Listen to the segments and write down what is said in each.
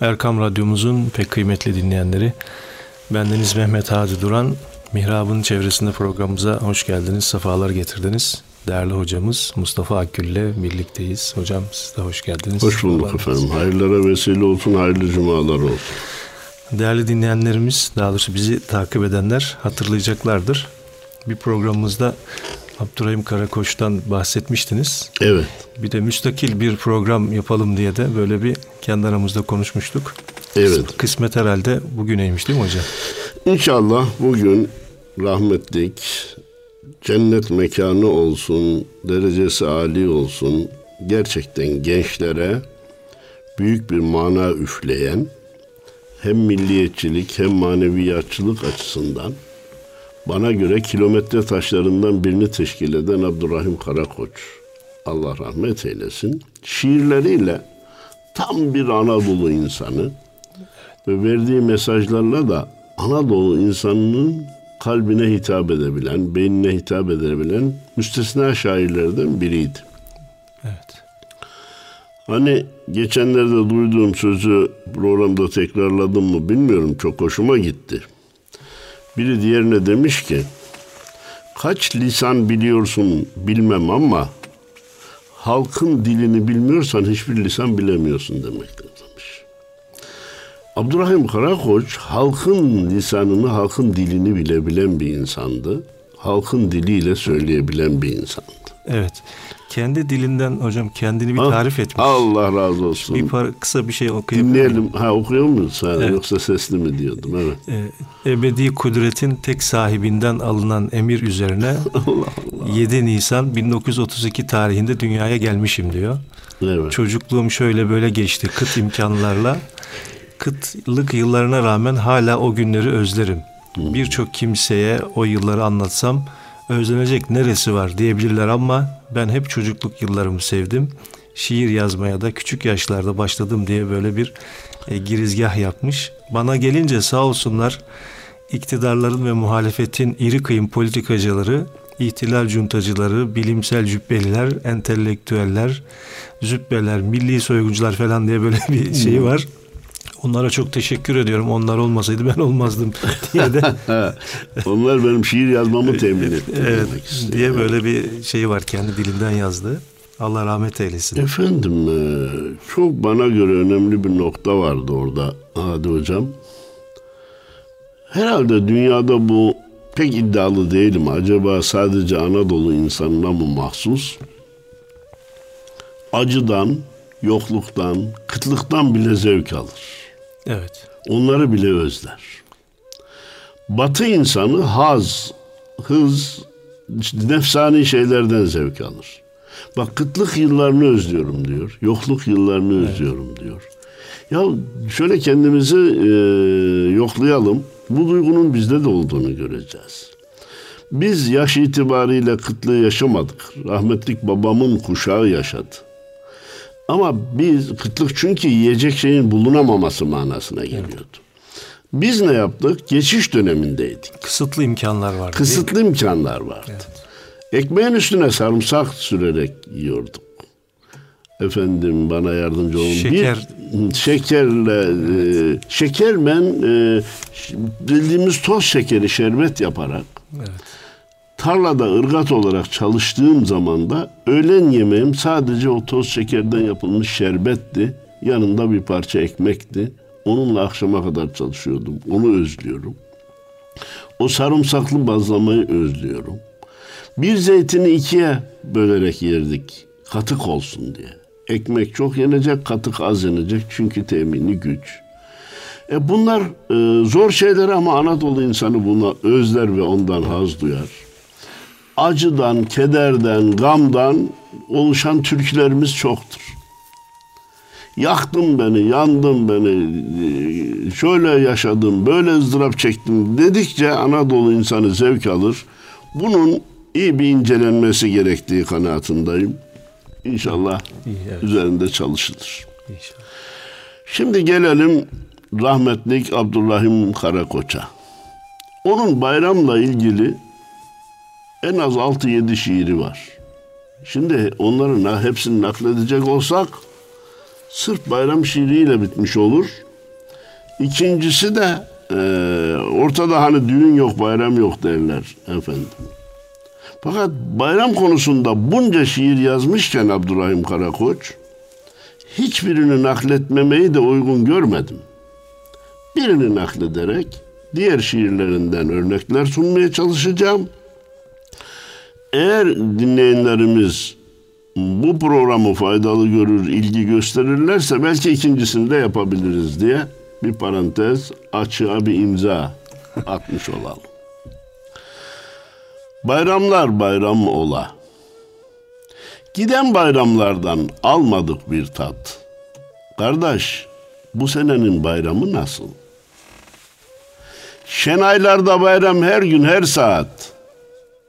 Erkam Radyomuzun pek kıymetli dinleyenleri. Bendeniz Mehmet Hadi Duran. Mihrab'ın çevresinde programımıza hoş geldiniz, sefalar getirdiniz. Değerli hocamız Mustafa Akgül ile birlikteyiz. Hocam siz de hoş geldiniz. Hoş bulduk Sefalar efendim. Hayırlara vesile olsun, hayırlı cumalar olsun. Değerli dinleyenlerimiz, daha doğrusu bizi takip edenler hatırlayacaklardır. Bir programımızda Abdurrahim Karakoç'tan bahsetmiştiniz. Evet. Bir de müstakil bir program yapalım diye de böyle bir kendi aramızda konuşmuştuk. Evet. Kısmet herhalde bugüneymiş değil mi hocam? İnşallah bugün rahmetlik cennet mekanı olsun, derecesi âli olsun, gerçekten gençlere büyük bir mana üfleyen hem milliyetçilik hem maneviyatçılık açısından bana göre kilometre taşlarından birini teşkil eden Abdurrahim Karakoç. Allah rahmet eylesin. Şiirleriyle tam bir Anadolu insanı ve verdiği mesajlarla da Anadolu insanının kalbine hitap edebilen, beynine hitap edebilen müstesna şairlerden biriydi. Evet. Hani geçenlerde duyduğum sözü programda tekrarladım mı bilmiyorum. Çok hoşuma gitti. Biri diğerine demiş ki kaç lisan biliyorsun bilmem ama halkın dilini bilmiyorsan hiçbir lisan bilemiyorsun demektir demiş. Abdurrahim Karakoç halkın lisanını, halkın dilini bilebilen bir insandı. Halkın diliyle söyleyebilen bir insandı. Evet. Kendi dilinden hocam kendini bir tarif etmiş. Allah razı olsun. Bir par kısa bir şey okuyabilir Dinleyelim. Ha okuyor muyuz? Ha, evet. Yoksa sesli mi diyordum? Evet. Ee, ebedi kudretin tek sahibinden alınan emir üzerine Allah Allah. 7 Nisan 1932 tarihinde dünyaya gelmişim diyor. Evet. Çocukluğum şöyle böyle geçti kıt imkanlarla. Kıtlık yıllarına rağmen hala o günleri özlerim. Hmm. Birçok kimseye o yılları anlatsam özlenecek neresi var diyebilirler ama ben hep çocukluk yıllarımı sevdim. Şiir yazmaya da küçük yaşlarda başladım diye böyle bir e, girizgah yapmış. Bana gelince sağ olsunlar iktidarların ve muhalefetin iri kıyım politikacıları, ihtilal cuntacıları, bilimsel cübbeliler, entelektüeller, zübbeler, milli soyguncular falan diye böyle bir şey var. Onlara çok teşekkür ediyorum. Onlar olmasaydı ben olmazdım diye de. Onlar benim şiir yazmamı temin etti. evet, diye böyle bir şey var kendi dilinden yazdı. Allah rahmet eylesin. Efendim e, çok bana göre önemli bir nokta vardı orada Hadi Hocam. Herhalde dünyada bu pek iddialı değilim. Acaba sadece Anadolu insanına mı mahsus? Acıdan, yokluktan, kıtlıktan bile zevk alır. Evet. Onları bile özler. Batı insanı haz, hız, nefsani şeylerden zevk alır. Bak kıtlık yıllarını özlüyorum diyor. Yokluk yıllarını evet. özlüyorum diyor. Ya şöyle kendimizi e, yoklayalım. Bu duygunun bizde de olduğunu göreceğiz. Biz yaş itibariyle kıtlığı yaşamadık. Rahmetlik babamın kuşağı yaşadı. Ama biz kıtlık çünkü yiyecek şeyin bulunamaması manasına geliyordu. Biz ne yaptık? Geçiş dönemindeydik. Kısıtlı imkanlar vardı. Kısıtlı imkanlar vardı. Evet. Ekmeğin üstüne sarımsak sürerek yiyorduk. Efendim bana yardımcı olun. Şeker. Bir, şekerle, e, şeker ben e, bildiğimiz toz şekeri şerbet yaparak evet tarlada ırgat olarak çalıştığım zaman da öğlen yemeğim sadece o toz şekerden yapılmış şerbetti. Yanında bir parça ekmekti. Onunla akşama kadar çalışıyordum. Onu özlüyorum. O sarımsaklı bazlamayı özlüyorum. Bir zeytini ikiye bölerek yerdik. Katık olsun diye. Ekmek çok yenecek, katık az yenecek çünkü temini güç. E bunlar e, zor şeyler ama Anadolu insanı buna özler ve ondan haz duyar acıdan, kederden, gamdan oluşan türkülerimiz çoktur. Yaktın beni, yandım beni, şöyle yaşadım, böyle ızdırap çektim dedikçe Anadolu insanı zevk alır. Bunun iyi bir incelenmesi gerektiği kanaatindeyim. İnşallah İyi, evet. üzerinde çalışılır. İnşallah. Şimdi gelelim rahmetlik Abdurrahim Karakoç'a. Onun bayramla ilgili en az 6-7 şiiri var. Şimdi onların hepsini nakledecek olsak sırf bayram şiiriyle bitmiş olur. İkincisi de e, ortada hani düğün yok bayram yok derler efendim. Fakat bayram konusunda bunca şiir yazmışken Abdurrahim Karakoç hiçbirini nakletmemeyi de uygun görmedim. Birini naklederek diğer şiirlerinden örnekler sunmaya çalışacağım. Eğer dinleyenlerimiz bu programı faydalı görür, ilgi gösterirlerse belki ikincisini de yapabiliriz diye bir parantez açığa bir imza atmış olalım. Bayramlar bayram ola. Giden bayramlardan almadık bir tat. Kardeş, bu senenin bayramı nasıl? Şenaylarda bayram her gün her saat.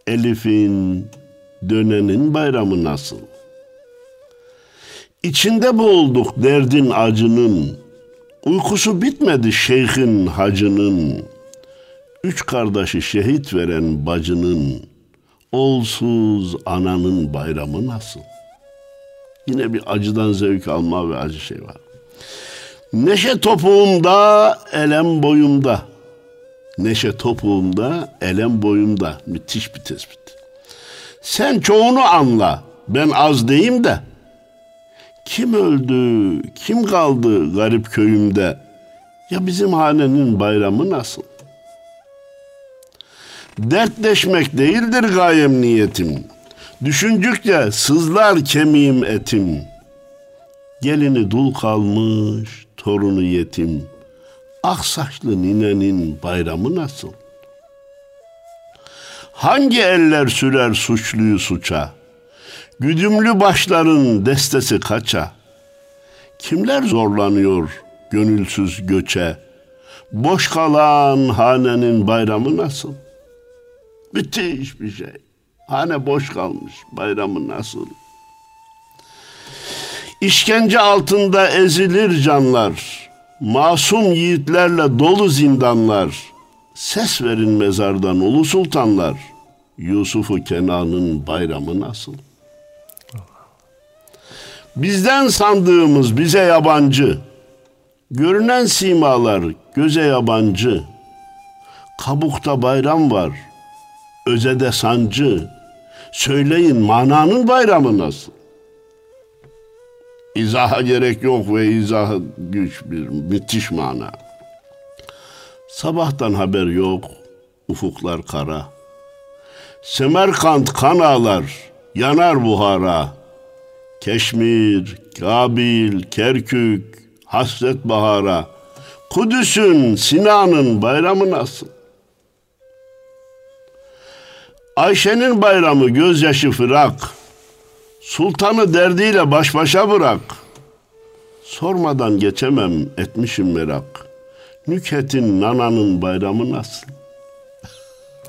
Elif'in, dönenin bayramı nasıl? İçinde boğulduk derdin acının. Uykusu bitmedi şeyhin hacının. Üç kardeşi şehit veren bacının. Olsuz ananın bayramı nasıl? Yine bir acıdan zevk alma ve acı şey var. Neşe topuğumda, elem boyumda. Neşe topuğumda, elem boyumda. Müthiş bir tespit. Sen çoğunu anla, ben az deyim de. Kim öldü, kim kaldı garip köyümde? Ya bizim hanenin bayramı nasıl? Dertleşmek değildir gayem niyetim. Düşündükçe sızlar kemiğim etim. Gelini dul kalmış, torunu yetim. Ak saçlı ninenin bayramı nasıl? Hangi eller sürer suçluyu suça? Güdümlü başların destesi kaça? Kimler zorlanıyor gönülsüz göçe? Boş kalan hanenin bayramı nasıl? Müthiş bir şey. Hane boş kalmış. Bayramı nasıl? İşkence altında ezilir canlar. Masum yiğitlerle dolu zindanlar. Ses verin mezardan ulu sultanlar. Yusuf'u Kenan'ın bayramı nasıl? Bizden sandığımız bize yabancı. Görünen simalar göze yabancı. Kabukta bayram var. Özede sancı. Söyleyin mananın bayramı nasıl? İzaha gerek yok ve izah güç bir müthiş mana. Sabahtan haber yok, ufuklar kara. Semerkant kan ağlar, yanar buhara. Keşmir, Kabil, Kerkük, hasret bahara. Kudüs'ün, Sinan'ın bayramı nasıl? Ayşe'nin bayramı gözyaşı fırak. Sultanı derdiyle baş başa bırak. Sormadan geçemem etmişim merak. Nükhet'in nananın bayramı nasıl?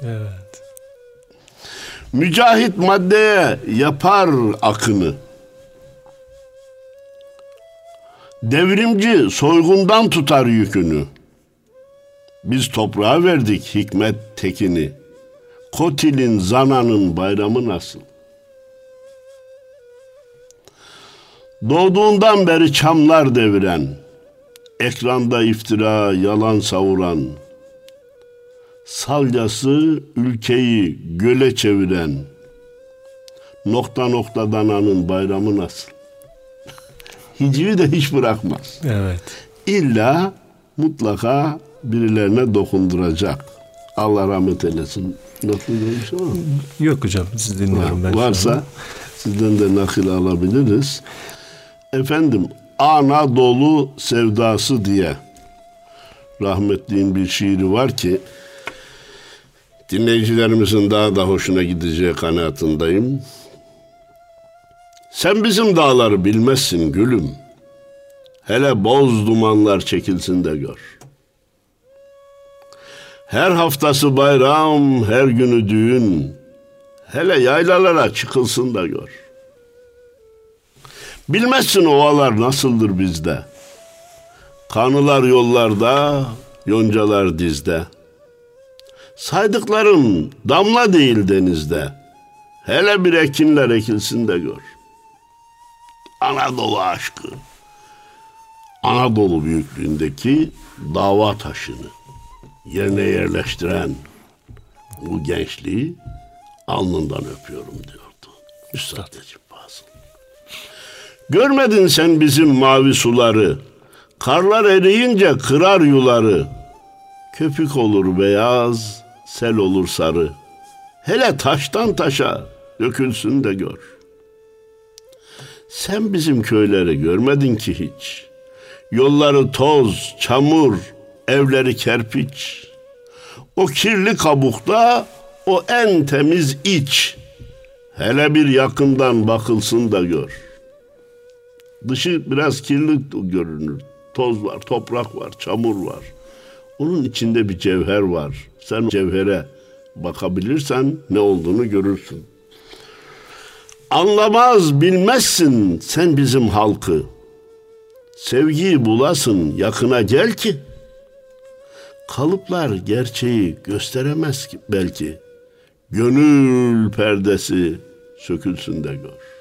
Evet. Mücahit maddeye yapar akını. Devrimci soygundan tutar yükünü. Biz toprağa verdik hikmet tekini. Kotil'in zananın bayramı nasıl? Doğduğundan beri çamlar deviren, ekranda iftira, yalan savuran, salyası ülkeyi göle çeviren, nokta nokta dananın bayramı nasıl? Hicivi de hiç bırakmaz. Evet. İlla mutlaka birilerine dokunduracak. Allah rahmet eylesin. Nakil olmuş ama. Yok hocam siz dinliyorum ben. Varsa sizden de nakil alabiliriz. Efendim Anadolu sevdası diye rahmetliğin bir şiiri var ki dinleyicilerimizin daha da hoşuna gideceği kanaatindeyim. Sen bizim dağları bilmezsin gülüm. Hele boz dumanlar çekilsin de gör. Her haftası bayram, her günü düğün. Hele yaylalara çıkılsın da gör. Bilmezsin ovalar nasıldır bizde. Kanılar yollarda, yoncalar dizde. Saydıklarım damla değil denizde. Hele bir ekinler ekilsin de gör. Anadolu aşkı. Anadolu büyüklüğündeki dava taşını yerine yerleştiren bu gençliği alnından öpüyorum diyordu. Üstad Necip Fazıl. Görmedin sen bizim mavi suları, karlar eriyince kırar yuları. Köpük olur beyaz, sel olur sarı. Hele taştan taşa dökülsün de gör. Sen bizim köyleri görmedin ki hiç. Yolları toz, çamur, evleri kerpiç. O kirli kabukta o en temiz iç. Hele bir yakından bakılsın da gör. Dışı biraz kirli görünür. Toz var, toprak var, çamur var. Onun içinde bir cevher var. Sen cevhere bakabilirsen ne olduğunu görürsün. Anlamaz bilmezsin sen bizim halkı. Sevgiyi bulasın yakına gel ki. Kalıplar gerçeği gösteremez ki belki. Gönül perdesi sökülsün de gör.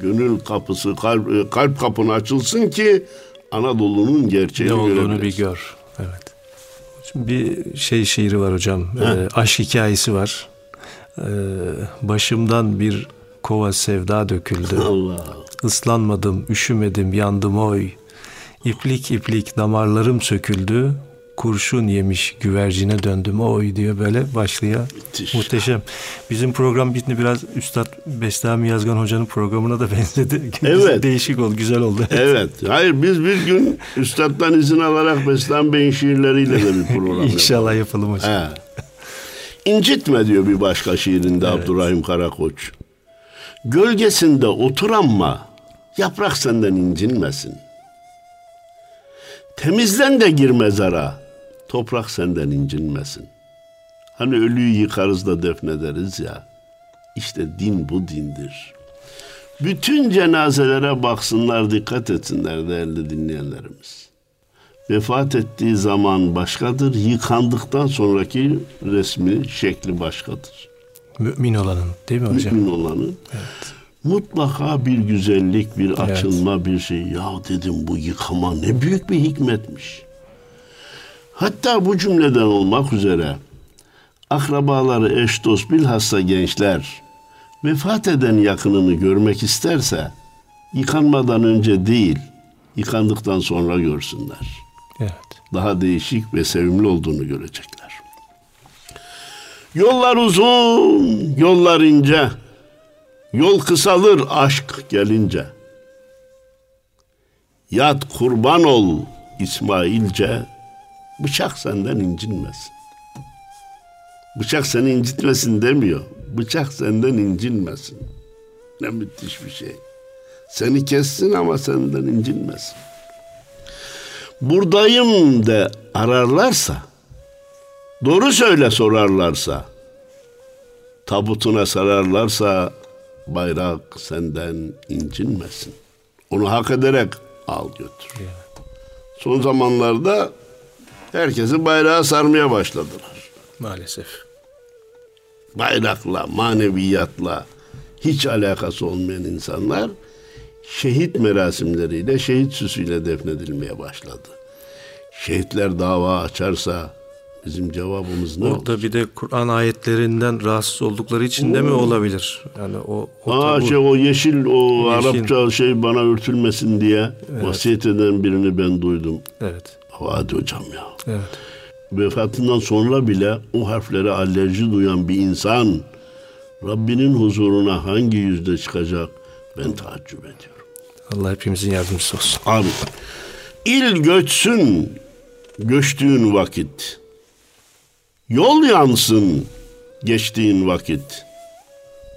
Gönül kapısı, kalp, kalp kapını açılsın ki Anadolu'nun gerçeğini ne olduğunu bir gör. Evet. Şimdi bir şey şiiri var hocam. Ee, aşk hikayesi var. Ee, başımdan bir kova sevda döküldü. Allah. Islanmadım, üşümedim, yandım oy. İplik iplik damarlarım söküldü. Kurşun yemiş güvercine döndüm oy diyor böyle başlıyor. Müthiş. Muhteşem. Bizim program bitti biraz Üstad Bestami Yazgan Hoca'nın programına da benzedi. Evet. Değişik oldu, güzel oldu. Evet. Hayır biz bir gün Üstad'dan izin alarak Beslan Bey'in şiirleriyle de bir program. İnşallah yapalım hocam. He. İncitme diyor bir başka şiirinde Abdurrahim Karakoç. Gölgesinde otur ama yaprak senden incinmesin. Temizlen de gir mezara, toprak senden incinmesin. Hani ölüyü yıkarız da defnederiz ya. İşte din bu dindir. Bütün cenazelere baksınlar, dikkat etsinler değerli dinleyenlerimiz. Vefat ettiği zaman başkadır, yıkandıktan sonraki resmi, şekli başkadır. Mümin olanın değil mi hocam? Mümin olanın. Mutlaka bir güzellik, bir açılma, bir şey. Ya dedim bu yıkama ne büyük bir hikmetmiş. Hatta bu cümleden olmak üzere akrabaları, eş dost, bilhassa gençler vefat eden yakınını görmek isterse yıkanmadan önce değil, yıkandıktan sonra görsünler. Evet. Daha değişik ve sevimli olduğunu görecekler. Yollar uzun, yollar ince. Yol kısalır aşk gelince. Yat kurban ol İsmailce. Bıçak senden incinmesin. Bıçak seni incitmesin demiyor. Bıçak senden incinmesin. Ne müthiş bir şey. Seni kessin ama senden incinmesin. Buradayım de ararlarsa, doğru söyle sorarlarsa, tabutuna sararlarsa bayrak senden incinmesin. Onu hak ederek al götür. Son zamanlarda herkesi bayrağa sarmaya başladılar. Maalesef. Bayrakla, maneviyatla hiç alakası olmayan insanlar şehit merasimleriyle, şehit süsüyle defnedilmeye başladı. Şehitler dava açarsa bizim cevabımız ne olur? Orada bir de Kur'an ayetlerinden rahatsız oldukları için de mi olabilir? Yani o, o Aa tabu- şey o yeşil o Yeşil. Arapça şey bana örtülmesin diye vasiyet eden birini ben duydum. Evet. Hadi hocam ya. Evet. Vefatından sonra bile o harflere alerji duyan bir insan Rabbinin huzuruna hangi yüzde çıkacak ben taaccüp ediyorum. Allah hepimizin yardımcısı olsun. Abi il göçsün göçtüğün vakit. Yol yansın geçtiğin vakit.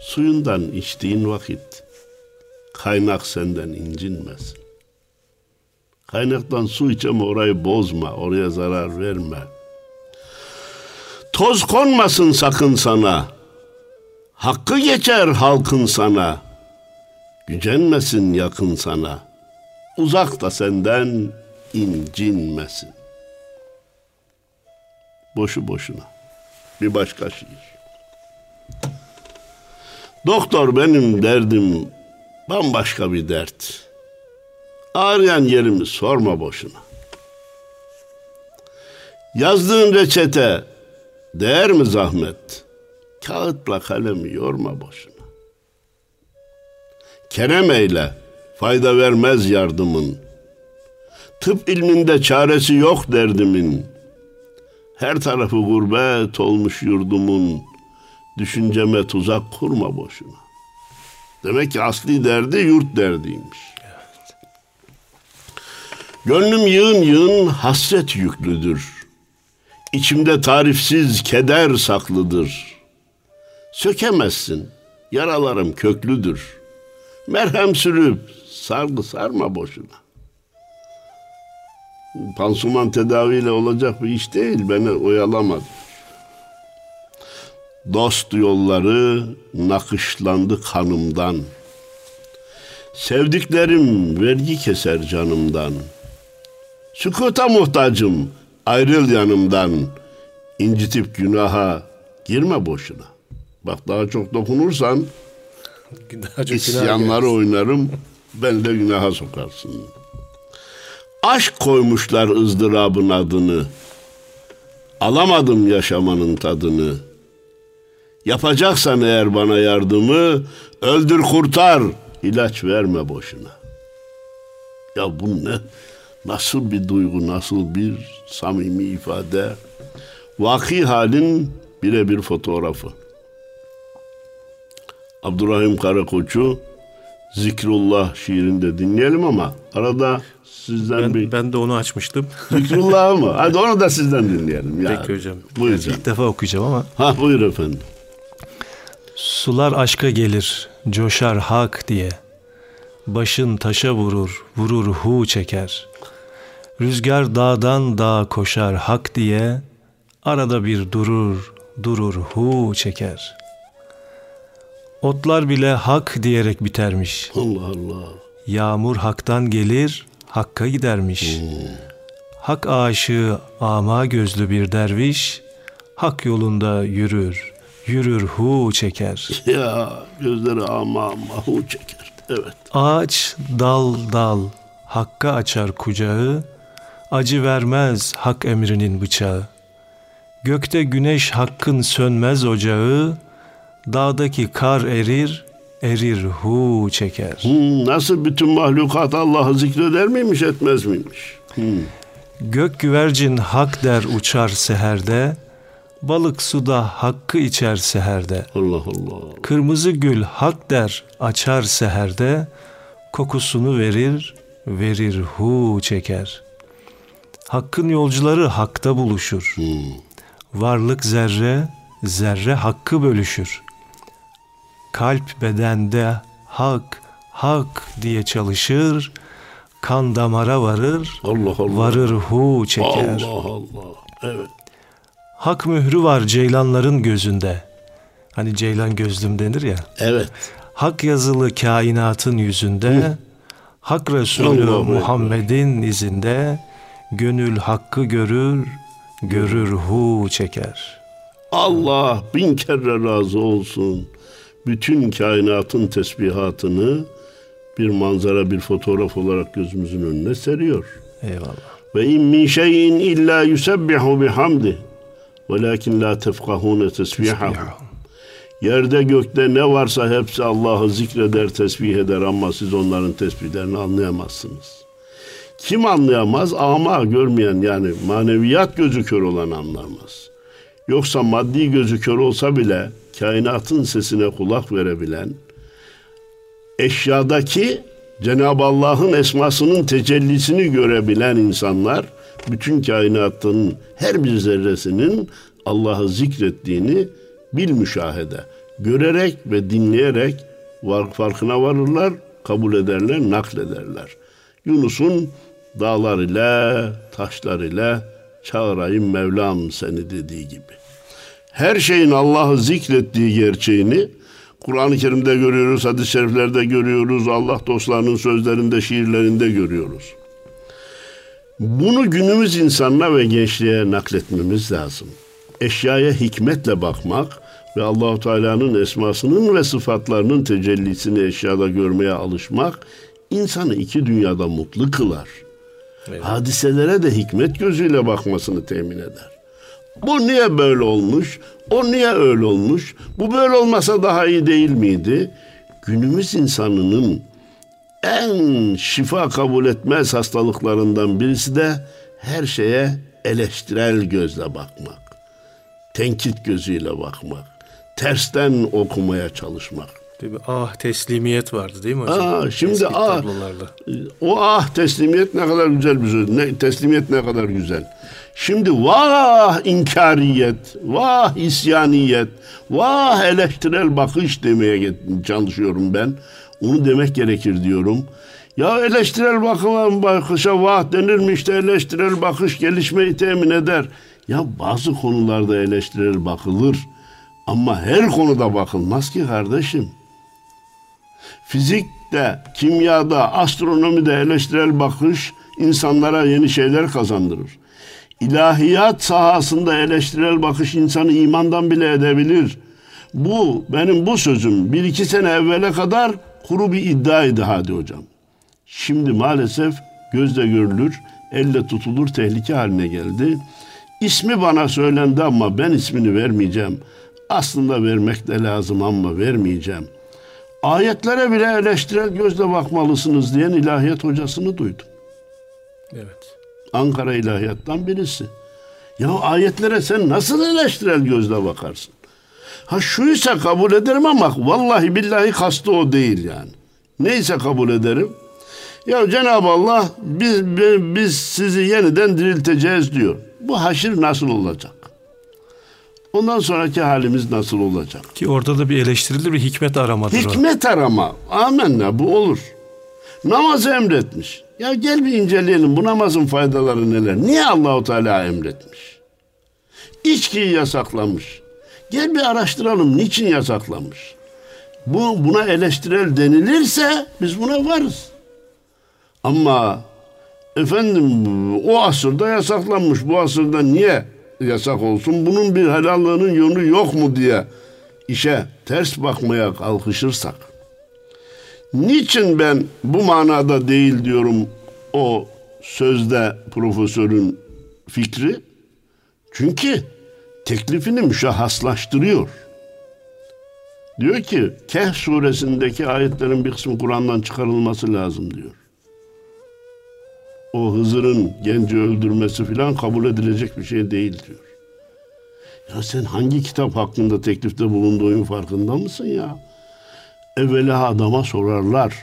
Suyundan içtiğin vakit. Kaynak senden incinmesin. Kaynaktan su iç orayı bozma, oraya zarar verme. Toz konmasın sakın sana. Hakkı geçer halkın sana. Gücenmesin yakın sana. Uzak da senden incinmesin. Boşu boşuna. Bir başka şiir. Doktor benim derdim bambaşka bir dert. Ağrıyan yerimi sorma boşuna. Yazdığın reçete değer mi zahmet? Kağıtla kalemi yorma boşuna. Kerem eyle, fayda vermez yardımın. Tıp ilminde çaresi yok derdimin. Her tarafı gurbet olmuş yurdumun. Düşünceme tuzak kurma boşuna. Demek ki asli derdi yurt derdiymiş. Gönlüm yığın yığın hasret yüklüdür. İçimde tarifsiz keder saklıdır. Sökemezsin, yaralarım köklüdür. Merhem sürüp sargı sarma boşuna. Pansuman tedaviyle olacak bir iş değil, beni oyalamadı. Dost yolları nakışlandı kanımdan. Sevdiklerim vergi keser canımdan. Sükuta muhtacım, ayrıl yanımdan. İncitip günaha girme boşuna. Bak daha çok dokunursan Daha çok isyanları oynarım, ben de günaha sokarsın. Aşk koymuşlar ızdırabın adını. Alamadım yaşamanın tadını. Yapacaksan eğer bana yardımı, öldür kurtar, ilaç verme boşuna. Ya bu ne? Nasıl bir duygu, nasıl bir samimi ifade. Vaki halin birebir fotoğrafı. Abdurrahim Karakoç'u Zikrullah şiirinde dinleyelim ama arada sizden bir Ben, ben de onu açmıştım. Zikrullah mı? Hadi onu da sizden dinleyelim. Ya. Peki hocam. Buyur canım. İlk defa okuyacağım ama. Ha buyur efendim. Sular aşka gelir, coşar hak diye. Başın taşa vurur, vurur hu çeker. Rüzgar dağdan dağa koşar hak diye. Arada bir durur, durur hu çeker. Otlar bile hak diyerek bitermiş. Allah Allah. Yağmur haktan gelir, hakka gidermiş. Hak aşığı ama gözlü bir derviş, hak yolunda yürür, yürür hu çeker. Ya gözleri ama ama hu çeker. Evet. Ağaç dal dal, hakka açar kucağı, acı vermez hak emrinin bıçağı. Gökte güneş hakkın sönmez ocağı, dağdaki kar erir, erir hu çeker. Hmm, nasıl bütün mahlukat Allah'ı zikreder miymiş etmez miymiş? Hmm. Gök güvercin hak der uçar seherde, balık suda hakkı içer seherde. Allah Allah. Kırmızı gül hak der açar seherde, kokusunu verir, verir hu çeker. Hakkın yolcuları hakta buluşur. Varlık zerre, zerre hakkı bölüşür. Kalp bedende hak, hak diye çalışır, kan damara varır, Allah Allah. varır hu çeker. Allah Allah. Evet. Hak mührü var ceylanların gözünde. Hani ceylan gözlüm denir ya. Evet. Hak yazılı kainatın yüzünde, Hak Resulü. Muhammed'in izinde, gönül hakkı görür, görür hu çeker. Allah bin kere razı olsun. Bütün kainatın tesbihatını bir manzara, bir fotoğraf olarak gözümüzün önüne seriyor. Eyvallah. Ve in min şeyin illa yusebbihu bihamdi. Velakin la tefkahune tesbihahum. Yerde gökte ne varsa hepsi Allah'ı zikreder, tesbih eder ama siz onların tesbihlerini anlayamazsınız. Kim anlayamaz? Ama görmeyen yani maneviyat gözü kör olan anlamaz. Yoksa maddi gözü kör olsa bile kainatın sesine kulak verebilen, eşyadaki Cenab-ı Allah'ın esmasının tecellisini görebilen insanlar bütün kainatın her bir zerresinin Allah'ı zikrettiğini bil müşahede. Görerek ve dinleyerek farkına varırlar, kabul ederler, naklederler. Yunus'un dağlar ile, taşlar ile çağırayım Mevlam seni dediği gibi. Her şeyin Allah'ı zikrettiği gerçeğini Kur'an-ı Kerim'de görüyoruz, hadis-i şeriflerde görüyoruz, Allah dostlarının sözlerinde, şiirlerinde görüyoruz. Bunu günümüz insanına ve gençliğe nakletmemiz lazım. Eşyaya hikmetle bakmak ve Allahu Teala'nın esmasının ve sıfatlarının tecellisini eşyada görmeye alışmak insanı iki dünyada mutlu kılar. Evet. Hadiselere de hikmet gözüyle bakmasını temin eder. Bu niye böyle olmuş? O niye öyle olmuş? Bu böyle olmasa daha iyi değil miydi? Günümüz insanının en şifa kabul etmez hastalıklarından birisi de her şeye eleştirel gözle bakmak. Tenkit gözüyle bakmak. Tersten okumaya çalışmak. Mi? Ah teslimiyet vardı değil mi hocam? Aa, şimdi Eski ah, o ah teslimiyet ne kadar güzel bir söz. Ne, teslimiyet ne kadar güzel. Şimdi vah inkariyet, vah isyaniyet, vah eleştirel bakış demeye çalışıyorum ben. Onu demek gerekir diyorum. Ya eleştirel bakıma bakışa vah denir mi işte eleştirel bakış gelişmeyi temin eder. Ya bazı konularda eleştirel bakılır. Ama her konuda bakılmaz ki kardeşim. Fizikte, kimyada, astronomide eleştirel bakış insanlara yeni şeyler kazandırır. İlahiyat sahasında eleştirel bakış insanı imandan bile edebilir. Bu benim bu sözüm bir iki sene evvele kadar kuru bir iddiaydı hadi hocam. Şimdi maalesef gözle görülür, elle tutulur tehlike haline geldi. İsmi bana söylendi ama ben ismini vermeyeceğim. Aslında vermek de lazım ama vermeyeceğim. Ayetlere bile eleştirel gözle bakmalısınız diyen ilahiyat hocasını duydum. Evet. Ankara ilahiyattan birisi. Ya ayetlere sen nasıl eleştirel gözle bakarsın? Ha şuysa kabul ederim ama vallahi billahi kastı o değil yani. Neyse kabul ederim. Ya Cenab-ı Allah biz, biz sizi yeniden dirilteceğiz diyor. Bu haşir nasıl olacak? Ondan sonraki halimiz nasıl olacak? Ki orada da bir eleştirilir bir hikmet aramadır Hikmet o. arama. Amenna bu olur. Namazı emretmiş. Ya gel bir inceleyelim bu namazın faydaları neler? Niye Allahu Teala emretmiş? İçkiyi yasaklamış. Gel bir araştıralım niçin yasaklamış? Bu buna eleştirel denilirse biz buna varız. Ama efendim o asırda yasaklanmış. Bu asırda niye yasak olsun? Bunun bir helallığının yönü yok mu diye işe ters bakmaya kalkışırsak. Niçin ben bu manada değil diyorum o sözde profesörün fikri? Çünkü teklifini müşahhaslaştırıyor. Diyor ki Kehf suresindeki ayetlerin bir kısmı Kur'an'dan çıkarılması lazım diyor. O Hızır'ın genci öldürmesi filan kabul edilecek bir şey değil diyor. Ya sen hangi kitap hakkında teklifte bulunduğun farkında mısın ya? Evvela adama sorarlar.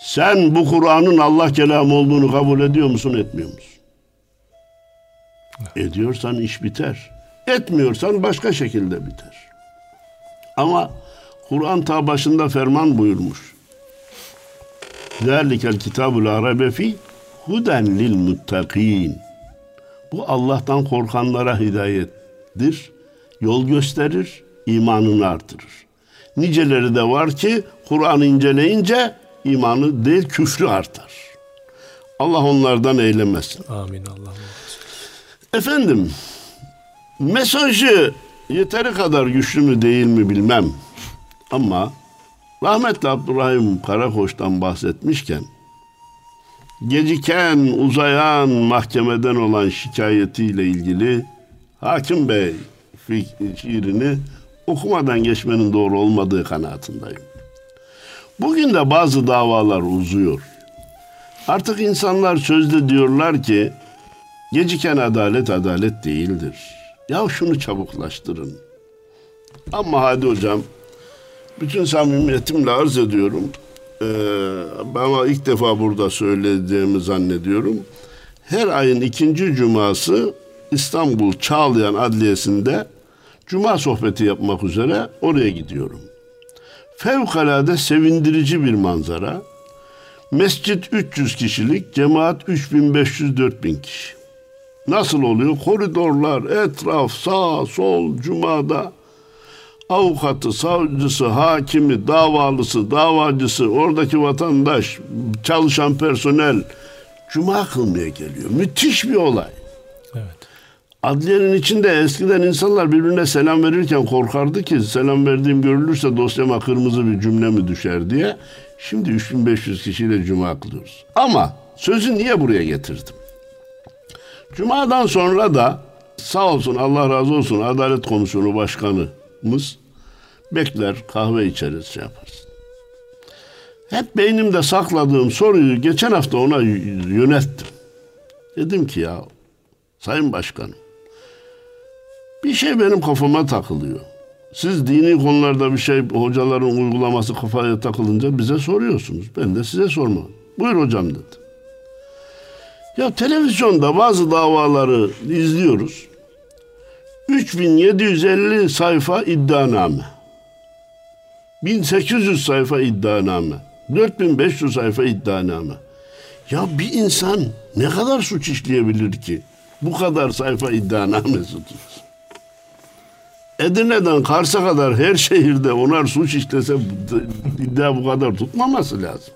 Sen bu Kur'an'ın Allah kelamı olduğunu kabul ediyor musun, etmiyor musun? Ediyorsan iş biter. Etmiyorsan başka şekilde biter. Ama Kur'an ta başında ferman buyurmuş. Zerlikel kitabul arabe fi huden lil muttakin. Bu Allah'tan korkanlara hidayettir. Yol gösterir, imanını artırır. Niceleri de var ki Kur'an'ı inceleyince imanı değil küfrü artar. Allah onlardan eylemesin. Amin Allah. Efendim mesajı yeteri kadar güçlü mü değil mi bilmem. Ama rahmetli Abdurrahim Karakoç'tan bahsetmişken geciken uzayan mahkemeden olan şikayetiyle ilgili Hakim Bey şiirini okumadan geçmenin doğru olmadığı kanaatindeyim. Bugün de bazı davalar uzuyor. Artık insanlar sözde diyorlar ki geciken adalet adalet değildir. Ya şunu çabuklaştırın. Ama hadi hocam bütün samimiyetimle arz ediyorum. Ee, ama ilk defa burada söylediğimi zannediyorum. Her ayın ikinci cuması İstanbul Çağlayan Adliyesi'nde cuma sohbeti yapmak üzere oraya gidiyorum. Fevkalade sevindirici bir manzara. Mescit 300 kişilik, cemaat 3500-4000 kişi. Nasıl oluyor? Koridorlar, etraf, sağ, sol, cumada avukatı, savcısı, hakimi, davalısı, davacısı, oradaki vatandaş, çalışan personel cuma kılmaya geliyor. Müthiş bir olay. Evet. Adliyenin içinde eskiden insanlar birbirine selam verirken korkardı ki selam verdiğim görülürse dosyama kırmızı bir cümle mi düşer diye. Şimdi 3500 kişiyle cuma kılıyoruz. Ama sözü niye buraya getirdim? Cuma'dan sonra da sağ olsun Allah razı olsun Adalet Komisyonu Başkanımız bekler kahve içeriz şey yaparız. Hep beynimde sakladığım soruyu geçen hafta ona yönettim. Dedim ki ya Sayın Başkanım bir şey benim kafama takılıyor. Siz dini konularda bir şey hocaların uygulaması kafaya takılınca bize soruyorsunuz. Ben de size sormam. Buyur hocam dedi. Ya televizyonda bazı davaları izliyoruz. 3750 sayfa iddianame. 1800 sayfa iddianame. 4500 sayfa iddianame. Ya bir insan ne kadar suç işleyebilir ki? Bu kadar sayfa iddianamesi tutsun. Edirne'den Kars'a kadar her şehirde onar suç işlese iddia bu kadar tutmaması lazım.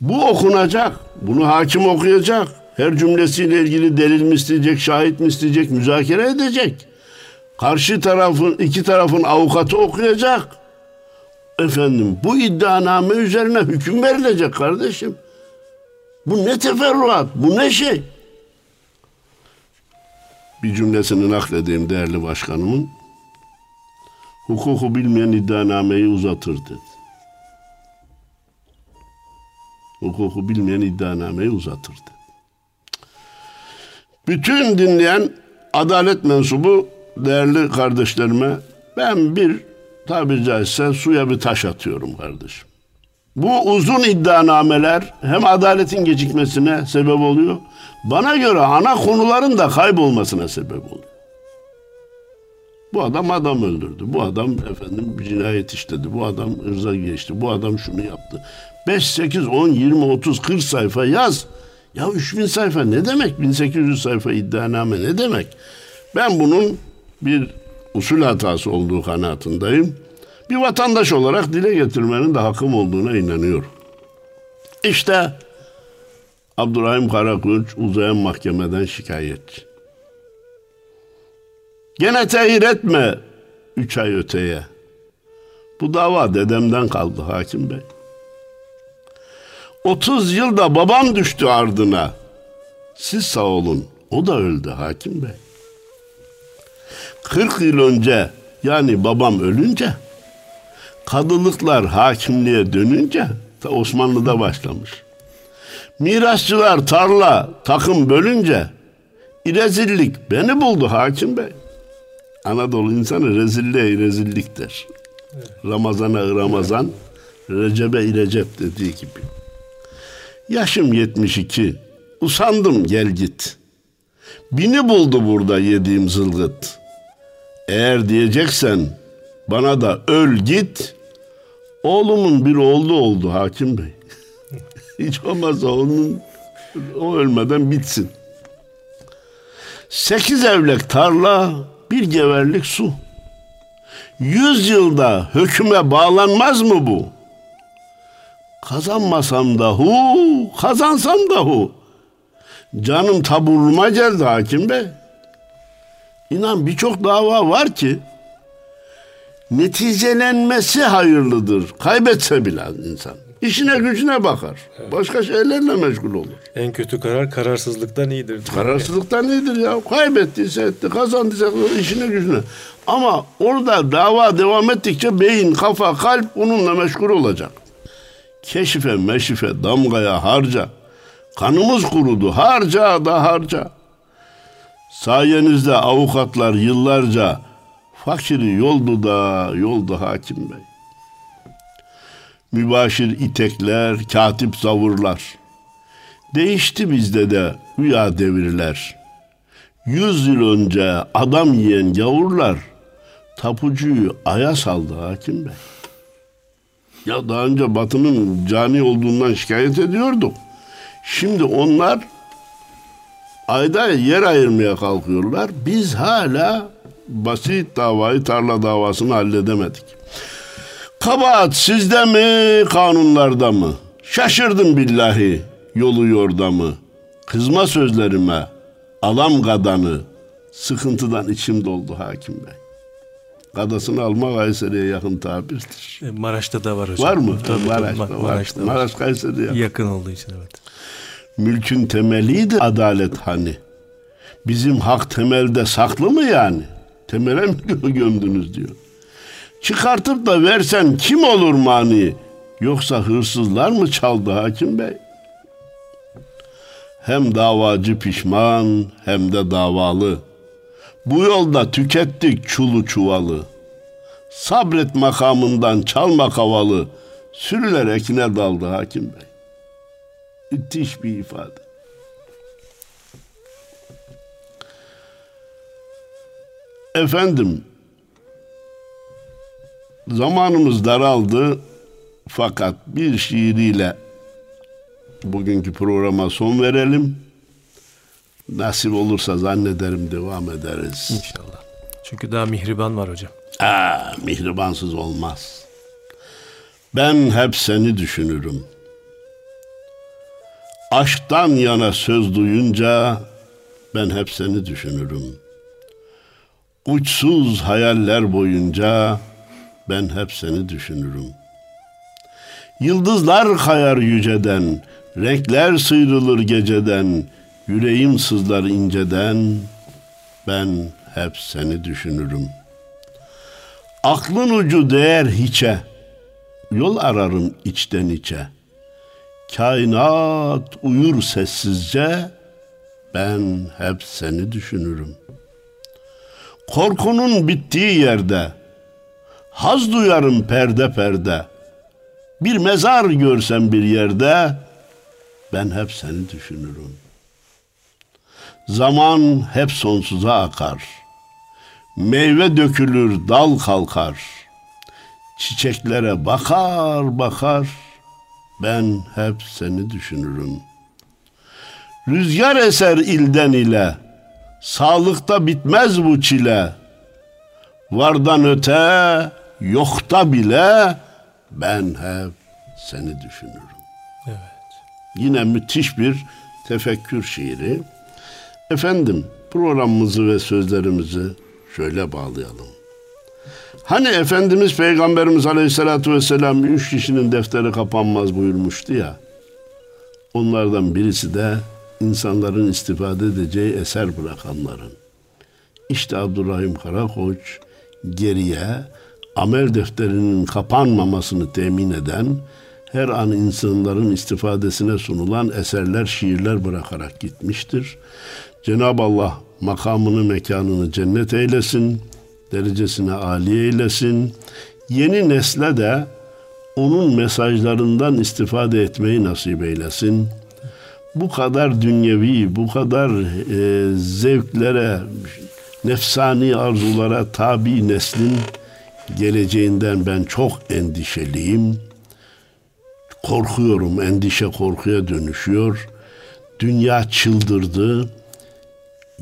Bu okunacak. Bunu hakim okuyacak. Her cümlesiyle ilgili delil mi isteyecek, şahit mi isteyecek, müzakere edecek. Karşı tarafın, iki tarafın avukatı okuyacak. Efendim bu iddianame üzerine hüküm verilecek kardeşim. Bu ne teferruat, bu ne şey? Bir cümlesini nakledeyim değerli başkanımın. Hukuku bilmeyen iddianameyi uzatır dedi. Hukuku bilmeyen iddianameyi uzatır dedi. Bütün dinleyen adalet mensubu değerli kardeşlerime ben bir tabiri caizse suya bir taş atıyorum kardeşim. Bu uzun iddianameler hem adaletin gecikmesine sebep oluyor. Bana göre ana konuların da kaybolmasına sebep oluyor. Bu adam adam öldürdü. Bu adam efendim cinayet işledi. Bu adam ırza geçti. Bu adam şunu yaptı. 5, 8, 10, 20, 30, 40 sayfa yaz. Ya 3000 sayfa ne demek? 1800 sayfa iddianame ne demek? Ben bunun bir usul hatası olduğu kanaatindeyim. Bir vatandaş olarak dile getirmenin de hakkım olduğuna inanıyorum. İşte Abdurrahim Karakılıç uzayan mahkemeden şikayetçi. Gene tehir etme üç ay öteye. Bu dava dedemden kaldı hakim bey. 30 yılda babam düştü ardına. Siz sağ olun. O da öldü hakim bey. 40 yıl önce yani babam ölünce kadılıklar hakimliğe dönünce ta Osmanlı'da başlamış. Mirasçılar tarla takım bölünce rezillik beni buldu hakim bey. Anadolu insanı rezilliğe rezilliktir. Evet. Ramazana Ramazan, Recep'e Recep dediği gibi. Yaşım 72. Usandım gel git. Bini buldu burada yediğim zılgıt. Eğer diyeceksen bana da öl git. Oğlumun bir oğlu oldu hakim bey. Hiç olmazsa onun o ölmeden bitsin. Sekiz evlek tarla, bir geverlik su. Yüz yılda hüküme bağlanmaz mı bu? Kazanmasam da hu, kazansam da hu. Canım taburuma geldi hakim bey. İnan birçok dava var ki neticelenmesi hayırlıdır. Kaybetse bile insan. İşine gücüne bakar. Evet. Başka şeylerle meşgul olur. En kötü karar kararsızlıktan iyidir. Kararsızlıktan iyidir ya. Kaybettiyse etti, kazandıysa işine gücüne. Ama orada dava devam ettikçe beyin, kafa, kalp onunla meşgul olacak. Keşife, meşife, damgaya harca. Kanımız kurudu. Harca da harca. Sayenizde avukatlar yıllarca fakiri yoldu da yoldu hakim bey mübaşir itekler, katip zavurlar. Değişti bizde de hüya devirler. Yüz yıl önce adam yiyen gavurlar tapucuyu aya saldı hakim bey. Ya daha önce Batı'nın cani olduğundan şikayet ediyorduk. Şimdi onlar ayda yer ayırmaya kalkıyorlar. Biz hala basit davayı tarla davasını halledemedik. Kabahat sizde mi, kanunlarda mı? Şaşırdım billahi yolu yordamı. Kızma sözlerime, alam gadanı, sıkıntıdan içim doldu hakim bey. Kadasını alma Kayseri'ye yakın tabirdir. E, Maraş'ta da var hocam. Var mı? Tabii, tabii, Maraş'ta, Ma- var. Maraş'ta var. Maraş Kayseri'ye yakın. Yakın olduğu için evet. Mülkün temeliydi adalet hani. Bizim hak temelde saklı mı yani? Temele mi gö- gömdünüz diyor. Çıkartıp da versen kim olur mani? Yoksa hırsızlar mı çaldı hakim bey? Hem davacı pişman hem de davalı. Bu yolda tükettik çulu çuvalı. Sabret makamından çalma kavalı. Sürüler ekine daldı hakim bey. Müthiş bir ifade. Efendim, zamanımız daraldı fakat bir şiiriyle bugünkü programa son verelim. Nasip olursa zannederim devam ederiz. İnşallah. Çünkü daha mihriban var hocam. Aa, mihribansız olmaz. Ben hep seni düşünürüm. Aşktan yana söz duyunca ben hep seni düşünürüm. Uçsuz hayaller boyunca ben hep seni düşünürüm. Yıldızlar kayar yüceden, renkler sıyrılır geceden, yüreğim sızlar inceden, ben hep seni düşünürüm. Aklın ucu değer hiçe, yol ararım içten içe. Kainat uyur sessizce, ben hep seni düşünürüm. Korkunun bittiği yerde, haz duyarım perde perde. Bir mezar görsem bir yerde, ben hep seni düşünürüm. Zaman hep sonsuza akar. Meyve dökülür, dal kalkar. Çiçeklere bakar bakar. Ben hep seni düşünürüm. Rüzgar eser ilden ile. Sağlıkta bitmez bu çile. Vardan öte, yokta bile ben hep seni düşünürüm. Evet. Yine müthiş bir tefekkür şiiri. Efendim programımızı ve sözlerimizi şöyle bağlayalım. Hani Efendimiz Peygamberimiz Aleyhisselatü Vesselam üç kişinin defteri kapanmaz buyurmuştu ya. Onlardan birisi de insanların istifade edeceği eser bırakanların. İşte Abdurrahim Karakoç geriye amel defterinin kapanmamasını temin eden her an insanların istifadesine sunulan eserler, şiirler bırakarak gitmiştir. Cenab-ı Allah makamını, mekanını cennet eylesin, derecesine âli eylesin. Yeni nesle de onun mesajlarından istifade etmeyi nasip eylesin. Bu kadar dünyevi, bu kadar e, zevklere, nefsani arzulara tabi neslin geleceğinden ben çok endişeliyim. Korkuyorum, endişe korkuya dönüşüyor. Dünya çıldırdı.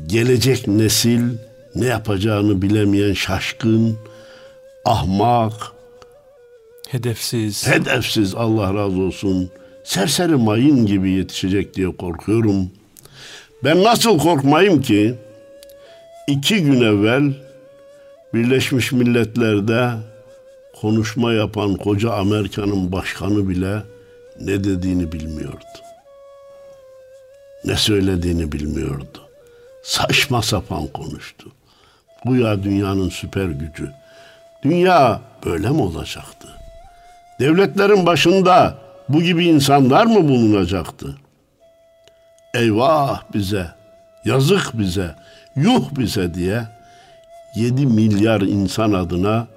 Gelecek nesil ne yapacağını bilemeyen şaşkın, ahmak, Hedefsiz. hedefsiz Allah razı olsun. Serseri mayın gibi yetişecek diye korkuyorum. Ben nasıl korkmayayım ki? İki gün evvel Birleşmiş Milletler'de konuşma yapan koca Amerika'nın başkanı bile ne dediğini bilmiyordu. Ne söylediğini bilmiyordu. Saçma sapan konuştu. Bu ya dünyanın süper gücü. Dünya böyle mi olacaktı? Devletlerin başında bu gibi insanlar mı bulunacaktı? Eyvah bize, yazık bize, yuh bize diye 7 milyar insan adına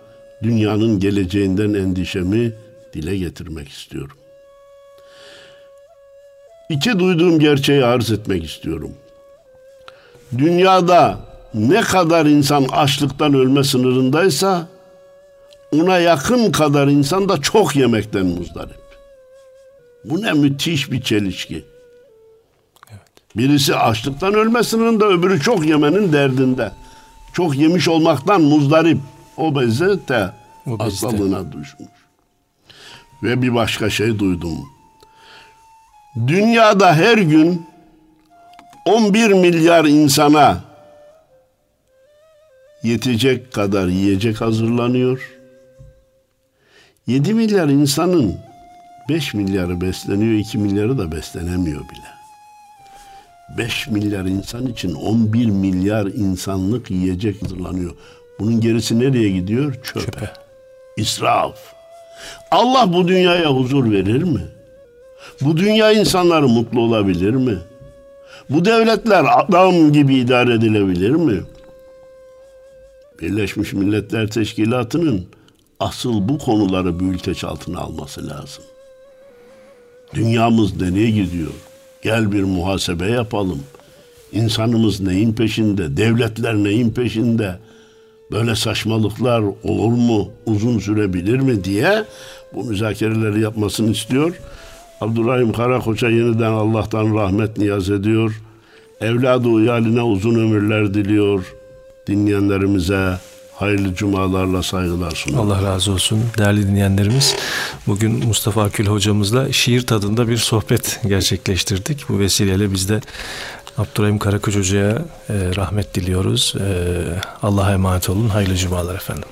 dünyanın geleceğinden endişemi dile getirmek istiyorum. İki duyduğum gerçeği arz etmek istiyorum. Dünyada ne kadar insan açlıktan ölme sınırındaysa ona yakın kadar insan da çok yemekten muzdarip. Bu ne müthiş bir çelişki. Birisi açlıktan ölme sınırında öbürü çok yemenin derdinde. Çok yemiş olmaktan muzdarip. Obezite Obezite. hastalığına düşmüş. Ve bir başka şey duydum. Dünyada her gün 11 milyar insana yetecek kadar yiyecek hazırlanıyor. 7 milyar insanın 5 milyarı besleniyor, 2 milyarı da beslenemiyor bile. 5 milyar insan için 11 milyar insanlık yiyecek hazırlanıyor. Bunun gerisi nereye gidiyor? Çöpe. Çöpe. İsraf. Allah bu dünyaya huzur verir mi? Bu dünya insanları mutlu olabilir mi? Bu devletler adam gibi idare edilebilir mi? Birleşmiş Milletler Teşkilatı'nın asıl bu konuları büyüteç altına alması lazım. Dünyamız nereye gidiyor? Gel bir muhasebe yapalım. İnsanımız neyin peşinde? Devletler neyin peşinde? Böyle saçmalıklar olur mu? Uzun sürebilir mi diye bu müzakereleri yapmasını istiyor. Abdurrahim Karakoç'a yeniden Allah'tan rahmet niyaz ediyor. Evladı uyaline uzun ömürler diliyor. Dinleyenlerimize hayırlı cumalarla saygılar sunuyorum. Allah razı olsun değerli dinleyenlerimiz. Bugün Mustafa Akül hocamızla şiir tadında bir sohbet gerçekleştirdik. Bu vesileyle biz de Abdurrahim Karakoç Hoca'ya e, rahmet diliyoruz. E, Allah'a emanet olun. Hayırlı cumalar efendim.